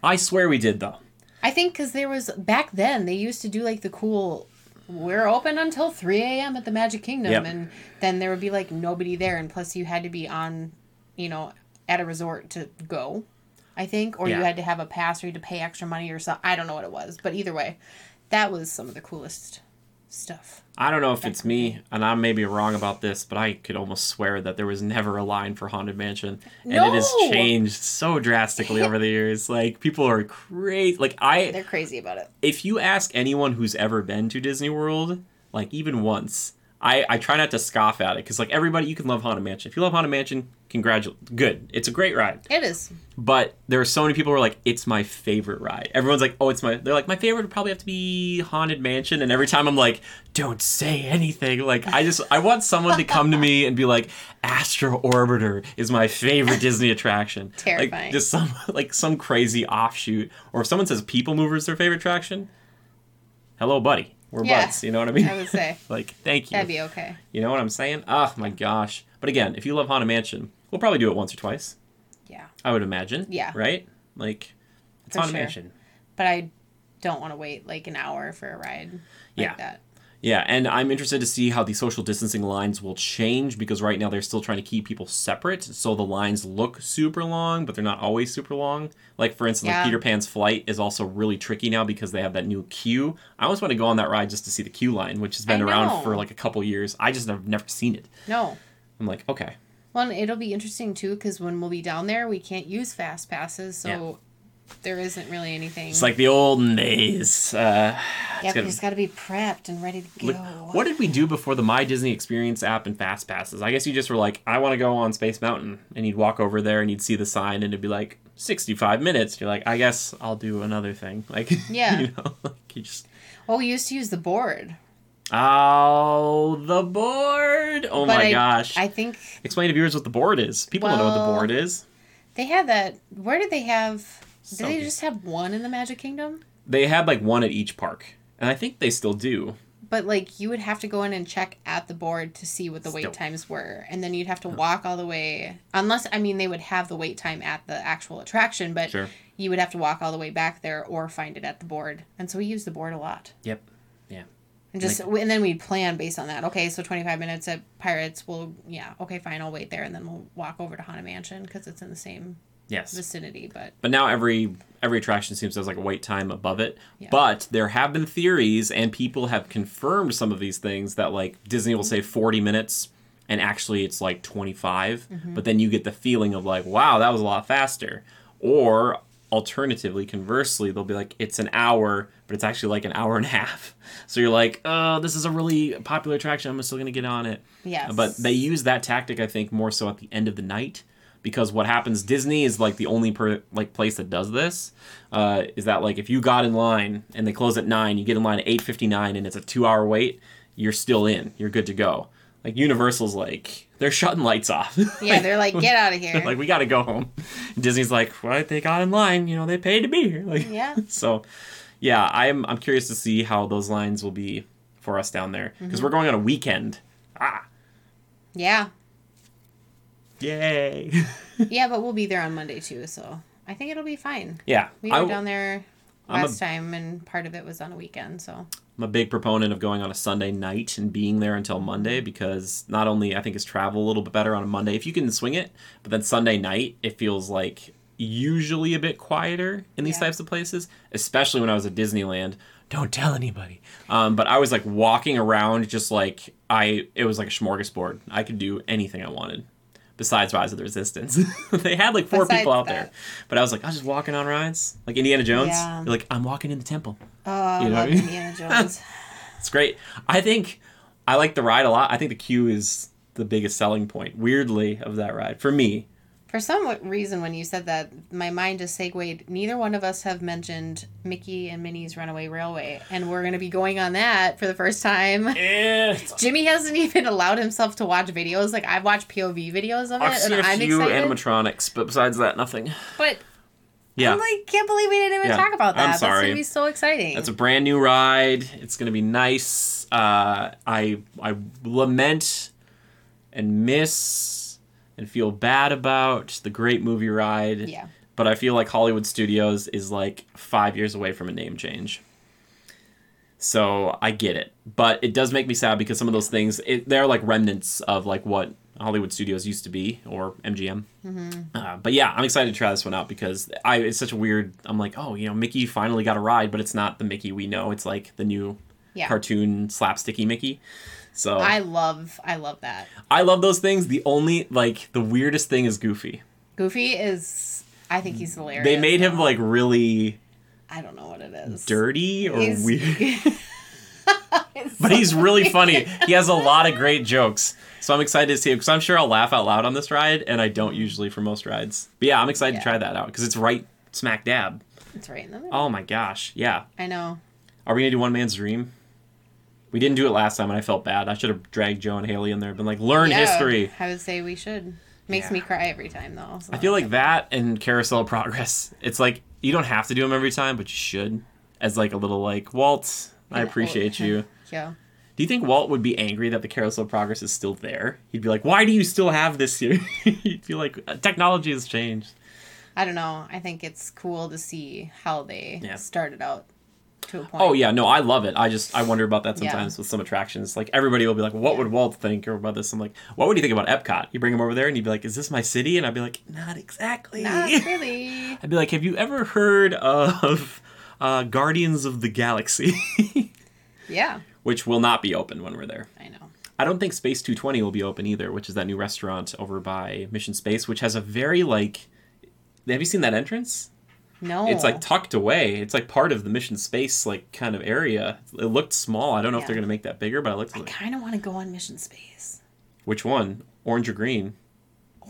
[SPEAKER 1] I swear we did though.
[SPEAKER 2] I think because there was back then they used to do like the cool. We're open until three a.m. at the Magic Kingdom,
[SPEAKER 1] Yep.
[SPEAKER 2] and then there would be like nobody there, and plus you had to be on, you know, at a resort to go. I think, or you had to have a pass, or you had to pay extra money, or something. I don't know what it was, but either way, that was some of the coolest stuff.
[SPEAKER 1] I don't know if it's me, and I may be wrong about this, but I could almost swear that there was never a line for Haunted Mansion, and it has changed so drastically over the years. Like people are crazy. Like I,
[SPEAKER 2] They're crazy about it.
[SPEAKER 1] if you ask anyone who's ever been to Disney World, like even once, I, I try not to scoff at it because like everybody, you can love Haunted Mansion. If you love Haunted Mansion, Congratulations. Good. It's a great ride.
[SPEAKER 2] It is.
[SPEAKER 1] But there are so many people who are like, it's my favorite ride. Everyone's like, oh, it's my. They're like, my favorite would probably have to be Haunted Mansion. And every time I'm like, don't say anything. Like, I just, I want someone to come to me and be like, Astro Orbiter is my favorite Disney attraction.
[SPEAKER 2] Terrifying.
[SPEAKER 1] Like, just some, like, some crazy offshoot. Or if someone says People Mover is their favorite attraction, hello, buddy. We're
[SPEAKER 2] Yeah.
[SPEAKER 1] buds. You know what I mean?
[SPEAKER 2] I would say.
[SPEAKER 1] like, thank you.
[SPEAKER 2] That'd be okay.
[SPEAKER 1] You know what I'm saying? Oh my gosh. But again, if you love Haunted Mansion, we'll probably do it once or twice.
[SPEAKER 2] Yeah.
[SPEAKER 1] I would imagine.
[SPEAKER 2] Yeah.
[SPEAKER 1] Right? Like, it's
[SPEAKER 2] For
[SPEAKER 1] Haunted
[SPEAKER 2] sure.
[SPEAKER 1] Mansion.
[SPEAKER 2] But I don't want to wait like an hour for a ride like
[SPEAKER 1] Yeah.
[SPEAKER 2] that.
[SPEAKER 1] Yeah, and I'm interested to see how the social distancing lines will change because right now they're still trying to keep people separate, so the lines look super long, but they're not always super long. Like for instance, like Peter Pan's flight is also really tricky now because they have that new queue. I always want to go on that ride just to see the queue line, which has been around for like a couple years. I just have never seen it.
[SPEAKER 2] No.
[SPEAKER 1] I'm like, okay,
[SPEAKER 2] Well, it'll be interesting too because when we'll be down there, we can't use fast passes, so
[SPEAKER 1] Yeah.
[SPEAKER 2] There isn't really anything.
[SPEAKER 1] it's like the olden days. Uh,
[SPEAKER 2] yeah,
[SPEAKER 1] it's
[SPEAKER 2] but
[SPEAKER 1] gonna-
[SPEAKER 2] you just got to be prepped and ready to go.
[SPEAKER 1] what did we do before the My Disney Experience app and Fast Passes? I guess you just were like, I want to go on Space Mountain, and you'd walk over there and you'd see the sign, and it'd be like sixty-five minutes. You're like, I guess I'll do another thing. Like,
[SPEAKER 2] Yeah.
[SPEAKER 1] you know, like you just
[SPEAKER 2] Well, we used to use the board.
[SPEAKER 1] oh the board. Oh
[SPEAKER 2] but
[SPEAKER 1] my
[SPEAKER 2] I,
[SPEAKER 1] gosh!
[SPEAKER 2] I think
[SPEAKER 1] Explain to viewers what the board is. People don't know what the board is.
[SPEAKER 2] they had that. Where did they have?
[SPEAKER 1] So
[SPEAKER 2] they just have one in the Magic Kingdom?
[SPEAKER 1] They had like one at each park, and I think they still do.
[SPEAKER 2] But like you would have to go in and check at the board to see what the wait times were, and then you'd have to walk all the way. Unless I mean they would have the wait time at the actual attraction, but
[SPEAKER 1] Sure.
[SPEAKER 2] you would have to walk all the way back there or find it at the board. And so we used the board a lot.
[SPEAKER 1] Yep. Yeah.
[SPEAKER 2] And just and then we'd plan based on that. Okay, so twenty five minutes at Pirates. We'll yeah. Okay, fine. I'll wait there, and then we'll walk over to Haunted Mansion because it's in the same
[SPEAKER 1] Yes.
[SPEAKER 2] vicinity. But
[SPEAKER 1] But now every every attraction seems to have like a wait time above it.
[SPEAKER 2] Yeah.
[SPEAKER 1] But there have been theories and people have confirmed some of these things that like Disney will say 40 minutes and actually it's like 25,
[SPEAKER 2] Mm-hmm.
[SPEAKER 1] but then you get the feeling of like wow, that was a lot faster. Or alternatively, conversely, they'll be like it's an hour, but it's actually like an hour and a half. So you're like, "Oh, this is a really popular attraction. I'm still going to get on it."
[SPEAKER 2] yes,
[SPEAKER 1] But they use that tactic, I think, more so at the end of the night, because what happens? Disney is like the only per, like place that does this. Uh, is that like if you got in line and they close at nine, you get in line at eight fifty nine, and it's a two hour wait, you're still in. You're good to go. Like Universal's like they're shutting lights off.
[SPEAKER 2] yeah, they're like get out of here.
[SPEAKER 1] like we got to go home. And Disney's like, well, they got in line. You know, they paid to be here. Like,
[SPEAKER 2] yeah,
[SPEAKER 1] so, yeah, I'm I'm curious to see how those lines will be for us down there because
[SPEAKER 2] Mm-hmm.
[SPEAKER 1] we're going on a weekend. Ah,
[SPEAKER 2] yeah,
[SPEAKER 1] yay!
[SPEAKER 2] yeah. But we'll be there on Monday too, so I think it'll be fine.
[SPEAKER 1] yeah,
[SPEAKER 2] We
[SPEAKER 1] I,
[SPEAKER 2] were down there
[SPEAKER 1] I'm a-
[SPEAKER 2] last time, and part of it was on a weekend. So
[SPEAKER 1] I'm a big proponent of going on a Sunday night and being there until Monday because not only I think is travel a little bit better on a Monday if you can swing it, but then Sunday night it feels like usually a bit quieter in these
[SPEAKER 2] Yeah.
[SPEAKER 1] types of places, especially when I was at Disneyland. Don't tell anybody. Um, but I was like walking around just like I it was like a smorgasbord. I could do anything I wanted. Besides Rise of the Resistance, they had like four
[SPEAKER 2] Besides
[SPEAKER 1] people out
[SPEAKER 2] that.
[SPEAKER 1] there, but I was like, I was just walking on rides, like Indiana Jones.
[SPEAKER 2] Yeah.
[SPEAKER 1] You're like, I'm walking in the temple.
[SPEAKER 2] oh,
[SPEAKER 1] You know
[SPEAKER 2] love
[SPEAKER 1] what I mean?
[SPEAKER 2] Indiana Jones.
[SPEAKER 1] It's great. I think I like the ride a lot. I think the queue is the biggest selling point, weirdly, of that ride for me.
[SPEAKER 2] For some reason, when you said that, my mind just segued. Neither one of us have mentioned Mickey and Minnie's Runaway Railway, and we're going to be going on that for the first time.
[SPEAKER 1] Eh,
[SPEAKER 2] Jimmy hasn't even allowed himself to watch videos. Like I've watched POV videos of it,
[SPEAKER 1] I've seen
[SPEAKER 2] and
[SPEAKER 1] a
[SPEAKER 2] I'm
[SPEAKER 1] few
[SPEAKER 2] excited.
[SPEAKER 1] animatronics, but besides that, nothing.
[SPEAKER 2] but
[SPEAKER 1] Yeah,
[SPEAKER 2] I'm like, can't believe we didn't even
[SPEAKER 1] Yeah.
[SPEAKER 2] talk about that.
[SPEAKER 1] I'm
[SPEAKER 2] That's
[SPEAKER 1] sorry.
[SPEAKER 2] gonna be so exciting.
[SPEAKER 1] that's a brand new ride. It's gonna be nice. Uh, I I lament and miss and feel bad about the great movie ride.
[SPEAKER 2] yeah.
[SPEAKER 1] but I feel like Hollywood Studios is like five years away from a name change. So I get it, but it does make me sad because some of those things it, they're like remnants of like what Hollywood Studios used to be or MGM. Uh, but yeah, I'm excited to try this one out because I it's such a weird. I'm like, oh, you know, Mickey finally got a ride, but it's not the Mickey we know. It's like the new
[SPEAKER 2] Yeah.
[SPEAKER 1] cartoon slapsticky Mickey. So
[SPEAKER 2] I love I love that.
[SPEAKER 1] I love those things. The only like the weirdest thing is Goofy.
[SPEAKER 2] Goofy is I think he's hilarious.
[SPEAKER 1] They made him like really
[SPEAKER 2] I don't know what it is.
[SPEAKER 1] dirty or
[SPEAKER 2] He's-
[SPEAKER 1] weird. but he's really funny. He has a lot of great jokes. So I'm excited to see him because I'm sure I'll laugh out loud on this ride, and I don't usually for most rides. But yeah, I'm excited
[SPEAKER 2] Yeah.
[SPEAKER 1] to try that out because it's right smack dab.
[SPEAKER 2] It's right in the middle.
[SPEAKER 1] Oh my gosh, yeah.
[SPEAKER 2] I know.
[SPEAKER 1] Are we gonna do One Man's Dream? We didn't do it last time, and I felt bad. I should have dragged Joe and Haley in there, and been like, learn
[SPEAKER 2] Yeah,
[SPEAKER 1] history.
[SPEAKER 2] I would say we should. Makes
[SPEAKER 1] Yeah.
[SPEAKER 2] me cry every time though. so
[SPEAKER 1] I feel like that and Carousel of Progress. It's like you don't have to do them every time, but you should. As like a little like Walt, I appreciate
[SPEAKER 2] well,
[SPEAKER 1] you.
[SPEAKER 2] Yeah.
[SPEAKER 1] Do you think Walt would be angry that the Carousel of Progress is still there? He'd be like, "Why do you still have this here?" He'd be like "Uh, technology has changed.
[SPEAKER 2] I don't know. I think it's cool to see how they
[SPEAKER 1] Yeah.
[SPEAKER 2] started out to a point.
[SPEAKER 1] Oh yeah, no, I love it. I just I wonder about that
[SPEAKER 2] Yeah.
[SPEAKER 1] sometimes with some attractions. Like everybody will be like, "What would Walt think?" or about this. I'm like, "What would you think about Epcot?" You bring him over there, and he'd be like, "Is this my city?" And I'd be like, "Not exactly."
[SPEAKER 2] Not really.
[SPEAKER 1] I'd be like, "Have you ever heard of uh, Guardians of the Galaxy?"
[SPEAKER 2] Yeah,
[SPEAKER 1] which will not be open when we're there.
[SPEAKER 2] I know.
[SPEAKER 1] I don't think Space 220 will be open either, which is that new restaurant over by Mission Space, which has a very like. Have you seen that entrance?
[SPEAKER 2] No.
[SPEAKER 1] It's like tucked away. It's like part of the Mission Space like kind of area. It looked small. I don't know if they're gonna make that bigger, but I looked
[SPEAKER 2] I
[SPEAKER 1] like
[SPEAKER 2] kind of want to go on Mission Space.
[SPEAKER 1] which one? Orange or green?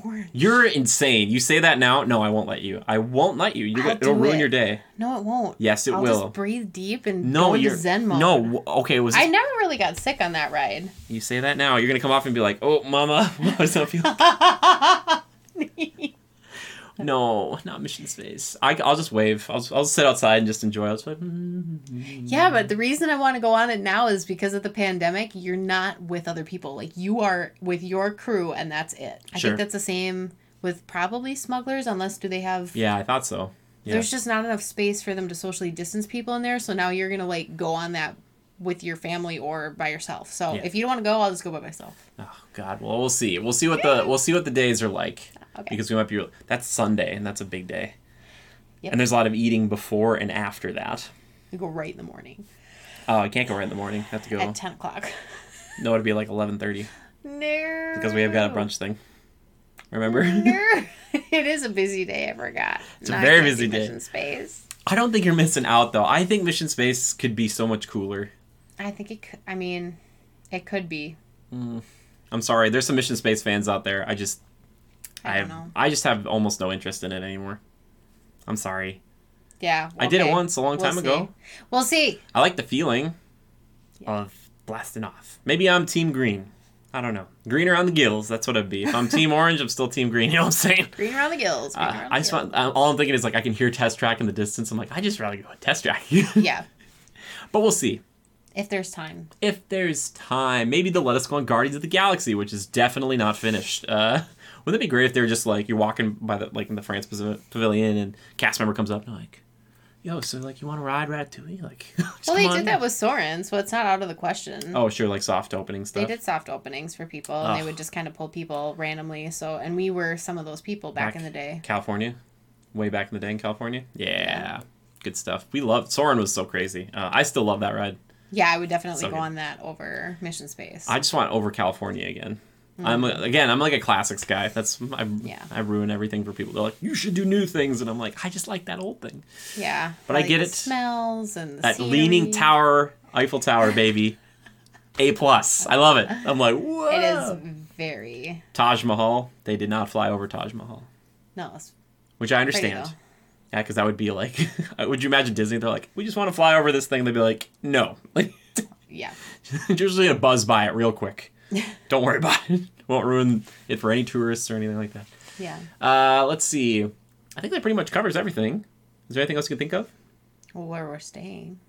[SPEAKER 2] Orange.
[SPEAKER 1] You're insane. You say that now? No, I won't let you. I won't let you.
[SPEAKER 2] I'll
[SPEAKER 1] it'll ruin
[SPEAKER 2] it.
[SPEAKER 1] your day.
[SPEAKER 2] No, it won't.
[SPEAKER 1] Yes, it
[SPEAKER 2] I'll
[SPEAKER 1] will.
[SPEAKER 2] just breathe deep and
[SPEAKER 1] No,
[SPEAKER 2] go into Zen mode.
[SPEAKER 1] no. Okay, was
[SPEAKER 2] I never really got sick on that ride.
[SPEAKER 1] you say that now? You're gonna come off and be like, "Oh, Mama, what does that feel?" No, not Mission Space. I, will just wave. I'll, I'll sit outside and just enjoy. I'll just like, "Mm."
[SPEAKER 2] Yeah, but the reason I want to go on it now is because of the pandemic. You're not with other people. Like you are with your crew, and that's it. I
[SPEAKER 1] Sure.
[SPEAKER 2] think that's the same with probably smugglers, unless do they have?
[SPEAKER 1] yeah, I thought so. Yeah.
[SPEAKER 2] There's just not enough space for them to socially distance people in there. So now you're gonna like go on that with your family or by yourself. So
[SPEAKER 1] Yeah.
[SPEAKER 2] if you don't want to go, I'll just go by myself.
[SPEAKER 1] Oh God. Well, we'll see. We'll see what the we'll see what the days are like
[SPEAKER 2] Okay.
[SPEAKER 1] because we might be. That's Sunday, and that's a big day.
[SPEAKER 2] Yep.
[SPEAKER 1] And there's a lot of eating before and after that.
[SPEAKER 2] We go right in the morning
[SPEAKER 1] Oh, I can't go right in the morning. I have to go.
[SPEAKER 2] at ten o'clock.
[SPEAKER 1] No, it'd be like eleven thirty
[SPEAKER 2] No.
[SPEAKER 1] because we have got a brunch thing. Remember?
[SPEAKER 2] No. it is a busy day. I forgot.
[SPEAKER 1] It's a very busy day.
[SPEAKER 2] Mission Space.
[SPEAKER 1] I don't think you're missing out though. I think Mission Space could be so much cooler.
[SPEAKER 2] I think it. Could, I mean, it could be.
[SPEAKER 1] I'm sorry. There's some Mission Space fans out there. I just
[SPEAKER 2] I don't
[SPEAKER 1] have
[SPEAKER 2] know.
[SPEAKER 1] I just have almost no interest in it anymore. I'm sorry.
[SPEAKER 2] Yeah.
[SPEAKER 1] I did it once a long
[SPEAKER 2] We'll
[SPEAKER 1] time ago.
[SPEAKER 2] We'll see.
[SPEAKER 1] I like the feeling
[SPEAKER 2] Yeah.
[SPEAKER 1] of blasting off. Maybe I'm Team Green. I don't know. Green around the gills. That's what I'd be. If I'm Team Orange, I'm still Team Green. You know what I'm saying?
[SPEAKER 2] Green around the gills. Green
[SPEAKER 1] Uh,
[SPEAKER 2] around
[SPEAKER 1] I
[SPEAKER 2] the
[SPEAKER 1] just
[SPEAKER 2] gills.
[SPEAKER 1] want. uh, All I'm thinking is like I can hear test track in the distance. I'm like I just rather go test track.
[SPEAKER 2] Yeah.
[SPEAKER 1] but we'll see
[SPEAKER 2] If there's time.
[SPEAKER 1] if there's time. Maybe they'll let us go on Guardians of the Galaxy, which is definitely not finished. Uh, wouldn't it be great if they were just like you're walking by the like in the France Pavilion and cast member comes up and like, yo, so like you want to ride Ratatouille? Like,
[SPEAKER 2] Well, they did
[SPEAKER 1] in."
[SPEAKER 2] that with Soarin', so it's not out of the question.
[SPEAKER 1] Oh, sure, like soft opening stuff.
[SPEAKER 2] They did soft openings for people, and they would just kind of pull people randomly. So, and we were some of those people back,
[SPEAKER 1] Back-
[SPEAKER 2] in the day.
[SPEAKER 1] California, way back in the day in California. Yeah, good stuff. We loved Soarin' was so crazy. Uh, I still love that ride.
[SPEAKER 2] Yeah, I would definitely
[SPEAKER 1] So
[SPEAKER 2] go
[SPEAKER 1] good.
[SPEAKER 2] on that over Mission Space.
[SPEAKER 1] I just want over California again. I'm a- again. I'm like a classics guy. That's I.
[SPEAKER 2] Mm-hmm. Yeah.
[SPEAKER 1] I ruin everything for people. They're like, you should do new things, and I'm like, I just like that old thing.
[SPEAKER 2] yeah,
[SPEAKER 1] But I
[SPEAKER 2] like
[SPEAKER 1] get
[SPEAKER 2] the
[SPEAKER 1] it.
[SPEAKER 2] Smells and the
[SPEAKER 1] That
[SPEAKER 2] scenery.
[SPEAKER 1] leaning tower, Eiffel Tower, baby. A plus. I love it. I'm like, whoa.
[SPEAKER 2] It is very
[SPEAKER 1] Taj Mahal. They did not fly over Taj Mahal,
[SPEAKER 2] no. It's,
[SPEAKER 1] which I understand. Yeah, because that would be like, would you imagine Disney? They're like, we just want to fly over this thing. They'd be like, no. Like,
[SPEAKER 2] yeah,
[SPEAKER 1] just gonna buzz by it real quick. Don't worry about it. Won't ruin it for any tourists or anything like that.
[SPEAKER 2] yeah.
[SPEAKER 1] Uh, let's see. I think that pretty much covers everything. Is there anything else you can think of?
[SPEAKER 2] Well, where we're staying,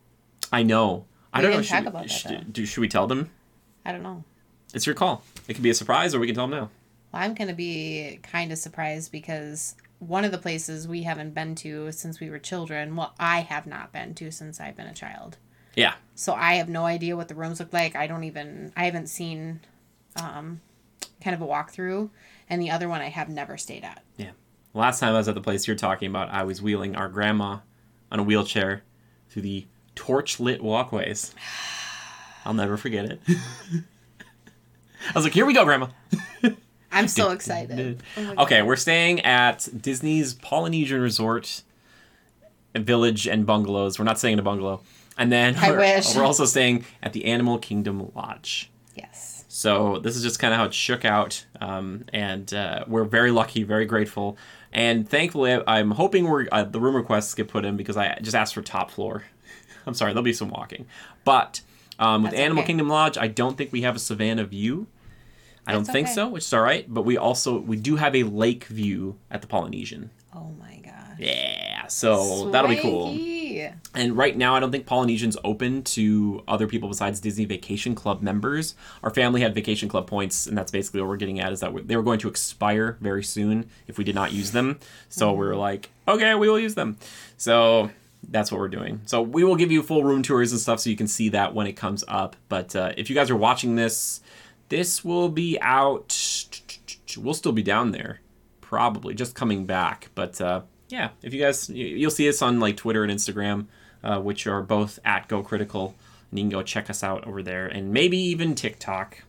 [SPEAKER 1] I know. I don't know. Should,
[SPEAKER 2] about that,
[SPEAKER 1] should, do, should we tell them?
[SPEAKER 2] I don't know.
[SPEAKER 1] It's your call. It can be a surprise, or we can tell them now.
[SPEAKER 2] Well, I'm gonna be kind of surprised because one of the places we haven't been to since we were children. Well, I have not been to since I've been a child.
[SPEAKER 1] Yeah.
[SPEAKER 2] So I have no idea what the rooms look like. I don't even. I haven't seen, um, kind of a walkthrough. And the other one I have never stayed at. Yeah.
[SPEAKER 1] Last time I was at the place you're talking about, I was wheeling our grandma on a wheelchair through the torch lit walkways. I'll never forget it. I was like, here we go, grandma.
[SPEAKER 2] I'm so excited. Oh
[SPEAKER 1] Okay, we're staying at Disney's Polynesian Resort Village and Bungalows. We're not staying in a bungalow. And then
[SPEAKER 2] I
[SPEAKER 1] we're,
[SPEAKER 2] wish.
[SPEAKER 1] we're also staying at the Animal Kingdom Lodge.
[SPEAKER 2] Yes.
[SPEAKER 1] So this is just kind of how it shook out, um, and uh, we're very lucky, very grateful, and thankfully, I'm hoping we're uh, the room requests get put in because I just asked for top floor. I'm sorry, there'll be some walking, but um, with
[SPEAKER 2] That's
[SPEAKER 1] Animal
[SPEAKER 2] okay.
[SPEAKER 1] Kingdom Lodge, I don't think we have a Savannah view. I don't
[SPEAKER 2] That's
[SPEAKER 1] think
[SPEAKER 2] okay.
[SPEAKER 1] so, which is all right. But we also we do have a lake view at the Polynesian.
[SPEAKER 2] Oh my god.
[SPEAKER 1] Yeah, so that'll be cool.
[SPEAKER 2] Swanky.
[SPEAKER 1] And right now, I don't think Polynesian's open to other people besides Disney Vacation Club members. Our family had Vacation Club points, and that's basically what we're getting at is that they were going to expire very soon if we did not use them. So we were like, okay, we will use them. So that's what we're doing. So we will give you full room tours and stuff so you can see that when it comes up. But uh, if you guys are watching this, this will be out. We'll still be down there, probably just coming back. But uh, yeah, if you guys, you- you'll see us on like Twitter and Instagram, uh, which are both at Go Critical, and you can go check us out over there, and maybe even TikTok.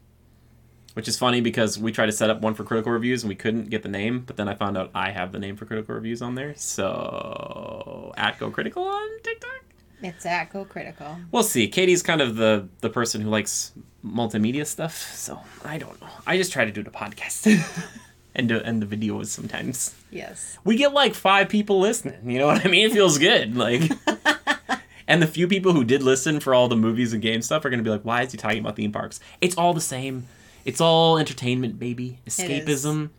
[SPEAKER 1] Which is funny because we tried to set up one for critical reviews and we couldn't get the name, but then I found out I have the name for critical reviews on there. So at Go Critical on TikTok.
[SPEAKER 2] It's at Go Critical.
[SPEAKER 1] We'll see. Katie's kind of the the person who likes multimedia stuff, so I don't know. I just try to do the podcast and do, and the videos sometimes.
[SPEAKER 2] Yes.
[SPEAKER 1] We get like five people listening. You know what I mean? It feels good. Like, and the few people who did listen for all the movies and game stuff are gonna be like, "Why is he talking about theme parks? It's all the same. It's all entertainment, baby. Escapism.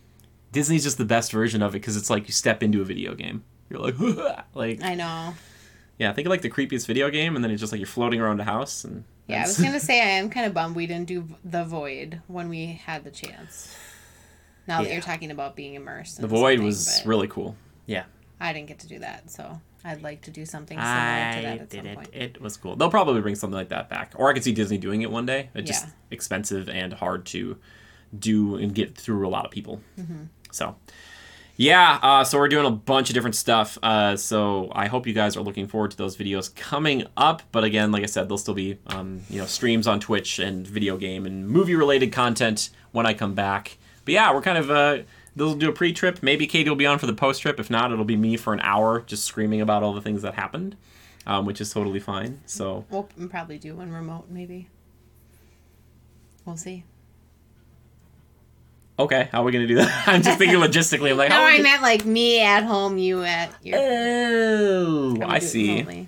[SPEAKER 1] Disney's just the best version of it because it's like you step into a video game. You're like, like
[SPEAKER 2] I know.
[SPEAKER 1] Yeah, I think of like the creepiest video game, and then it's just like you're floating around a house, and
[SPEAKER 2] Yeah, I was gonna say I am kind of bummed we didn't do the Void when we had the chance. Now that you're talking about being immersed.
[SPEAKER 1] the void was really cool. Yeah,
[SPEAKER 2] I didn't get to do that, so I'd like to do something similar to that at
[SPEAKER 1] did
[SPEAKER 2] some
[SPEAKER 1] it.
[SPEAKER 2] point.
[SPEAKER 1] It was cool. They'll probably bring something like that back, or I could see Disney doing it one day. It's just expensive and hard to do and get through a lot of people.
[SPEAKER 2] Mm-hmm.
[SPEAKER 1] So. Yeah, uh, so we're doing a bunch of different stuff. Uh, so I hope you guys are looking forward to those videos coming up. But again, like I said, they'll still be um, you know streams on Twitch and video game and movie related content when I come back. But yeah, we're kind of uh, they'll do a pre trip. Maybe Katie will be on for the post trip. If not, it'll be me for an hour just screaming about all the things that happened, um, which is totally fine. So
[SPEAKER 2] We'll probably do one remote, maybe. We'll see.
[SPEAKER 1] Okay, how are we gonna do that? I'm just thinking logistically. I'm like,
[SPEAKER 2] No,
[SPEAKER 1] how
[SPEAKER 2] I meant like me at home, you at your.
[SPEAKER 1] Oh, I see.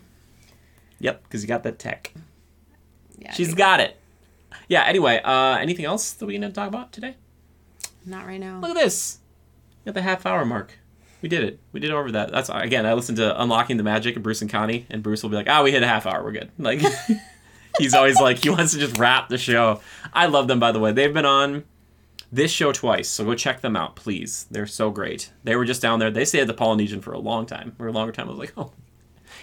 [SPEAKER 1] Yep, because you got that tech.
[SPEAKER 2] Yeah,
[SPEAKER 1] She's got it. Yeah. Anyway, uh, anything else that we need to talk about today?
[SPEAKER 2] Not right now.
[SPEAKER 1] Look at this. At the half hour mark. We did it. We did over that. That's again. I listened to Unlocking the Magic of Bruce and Connie, and Bruce will be like, "Ah, we hit a half hour. We're good." Like, he's always like, he wants to just wrap the show. I love them, by the way. They've been on this show twice, so go check them out, please. They're so great. They were just down there. They stayed at the Polynesian for a long time, for a longer time. I was like, oh.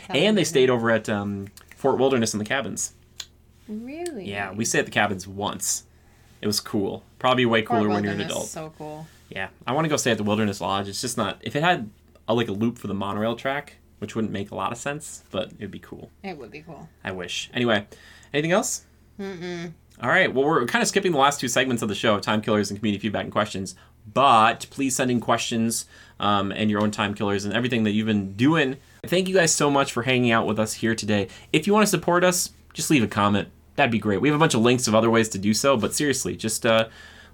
[SPEAKER 1] And they stayed over at um, Fort Wilderness in the cabins.
[SPEAKER 2] Really?
[SPEAKER 1] Yeah, we stayed at the cabins once. It was cool. Probably way cooler when you're an adult.
[SPEAKER 2] So cool.
[SPEAKER 1] Yeah, I want to go stay at the Wilderness Lodge. It's just not. If it had a, like a loop for the monorail track, which wouldn't make a lot of sense, but it'd be cool.
[SPEAKER 2] It would be cool.
[SPEAKER 1] I wish. Anyway, anything else? Mm-mm. All right. Well, we're kind of skipping the last two segments of the show: time killers and community feedback and questions. But please send in questions um, and your own time killers and everything that you've been doing. Thank you guys so much for hanging out with us here today. If you want to support us, just leave a comment. That'd be great. We have a bunch of links of other ways to do so, but seriously, just uh,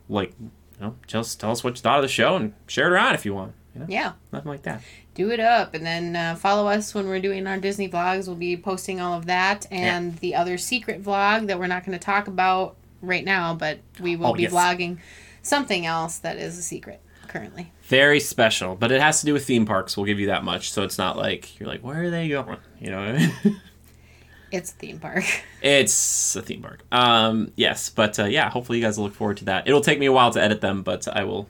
[SPEAKER 1] like, you know, just tell us what you thought of the show and share it around if you want. You know,
[SPEAKER 2] Yeah.
[SPEAKER 1] nothing like that.
[SPEAKER 2] Do it up and then uh, follow us when we're doing our Disney vlogs. We'll be posting all of that and the other secret vlog that we're not going to talk about right now, but we will
[SPEAKER 1] Oh,
[SPEAKER 2] be
[SPEAKER 1] yes.
[SPEAKER 2] vlogging something else that is a secret currently.
[SPEAKER 1] Very special, but it has to do with theme parks. We'll give you that much. So it's not like you're like, where are they going? You know, what I mean?
[SPEAKER 2] It's a theme park.
[SPEAKER 1] it's a theme park. Um, yes, but uh, yeah, hopefully you guys will look forward to that. It'll take me a while to edit them, but I will,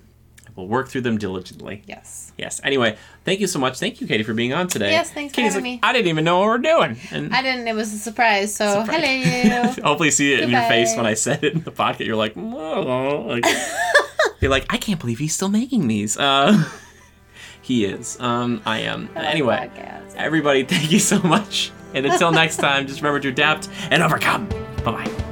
[SPEAKER 1] I will work through them diligently.
[SPEAKER 2] yes.
[SPEAKER 1] Yes. Anyway, thank you so much. Thank you, Katie, for being on today.
[SPEAKER 2] Yes, thanks for
[SPEAKER 1] Katie's
[SPEAKER 2] having
[SPEAKER 1] like,
[SPEAKER 2] me.
[SPEAKER 1] I didn't even know what we're doing, and
[SPEAKER 2] I didn't. It was a surprise. So,
[SPEAKER 1] Surprise.
[SPEAKER 2] hello.
[SPEAKER 1] hopefully see it in your face when I said it in the pocket. You're like, "Whoa," like you're like, I can't believe he's still making these. Uh, he is. Um, I am.
[SPEAKER 2] I
[SPEAKER 1] anyway.
[SPEAKER 2] podcasts.
[SPEAKER 1] Everybody, thank you so much. And until next time, just remember to adapt and overcome. Bye bye.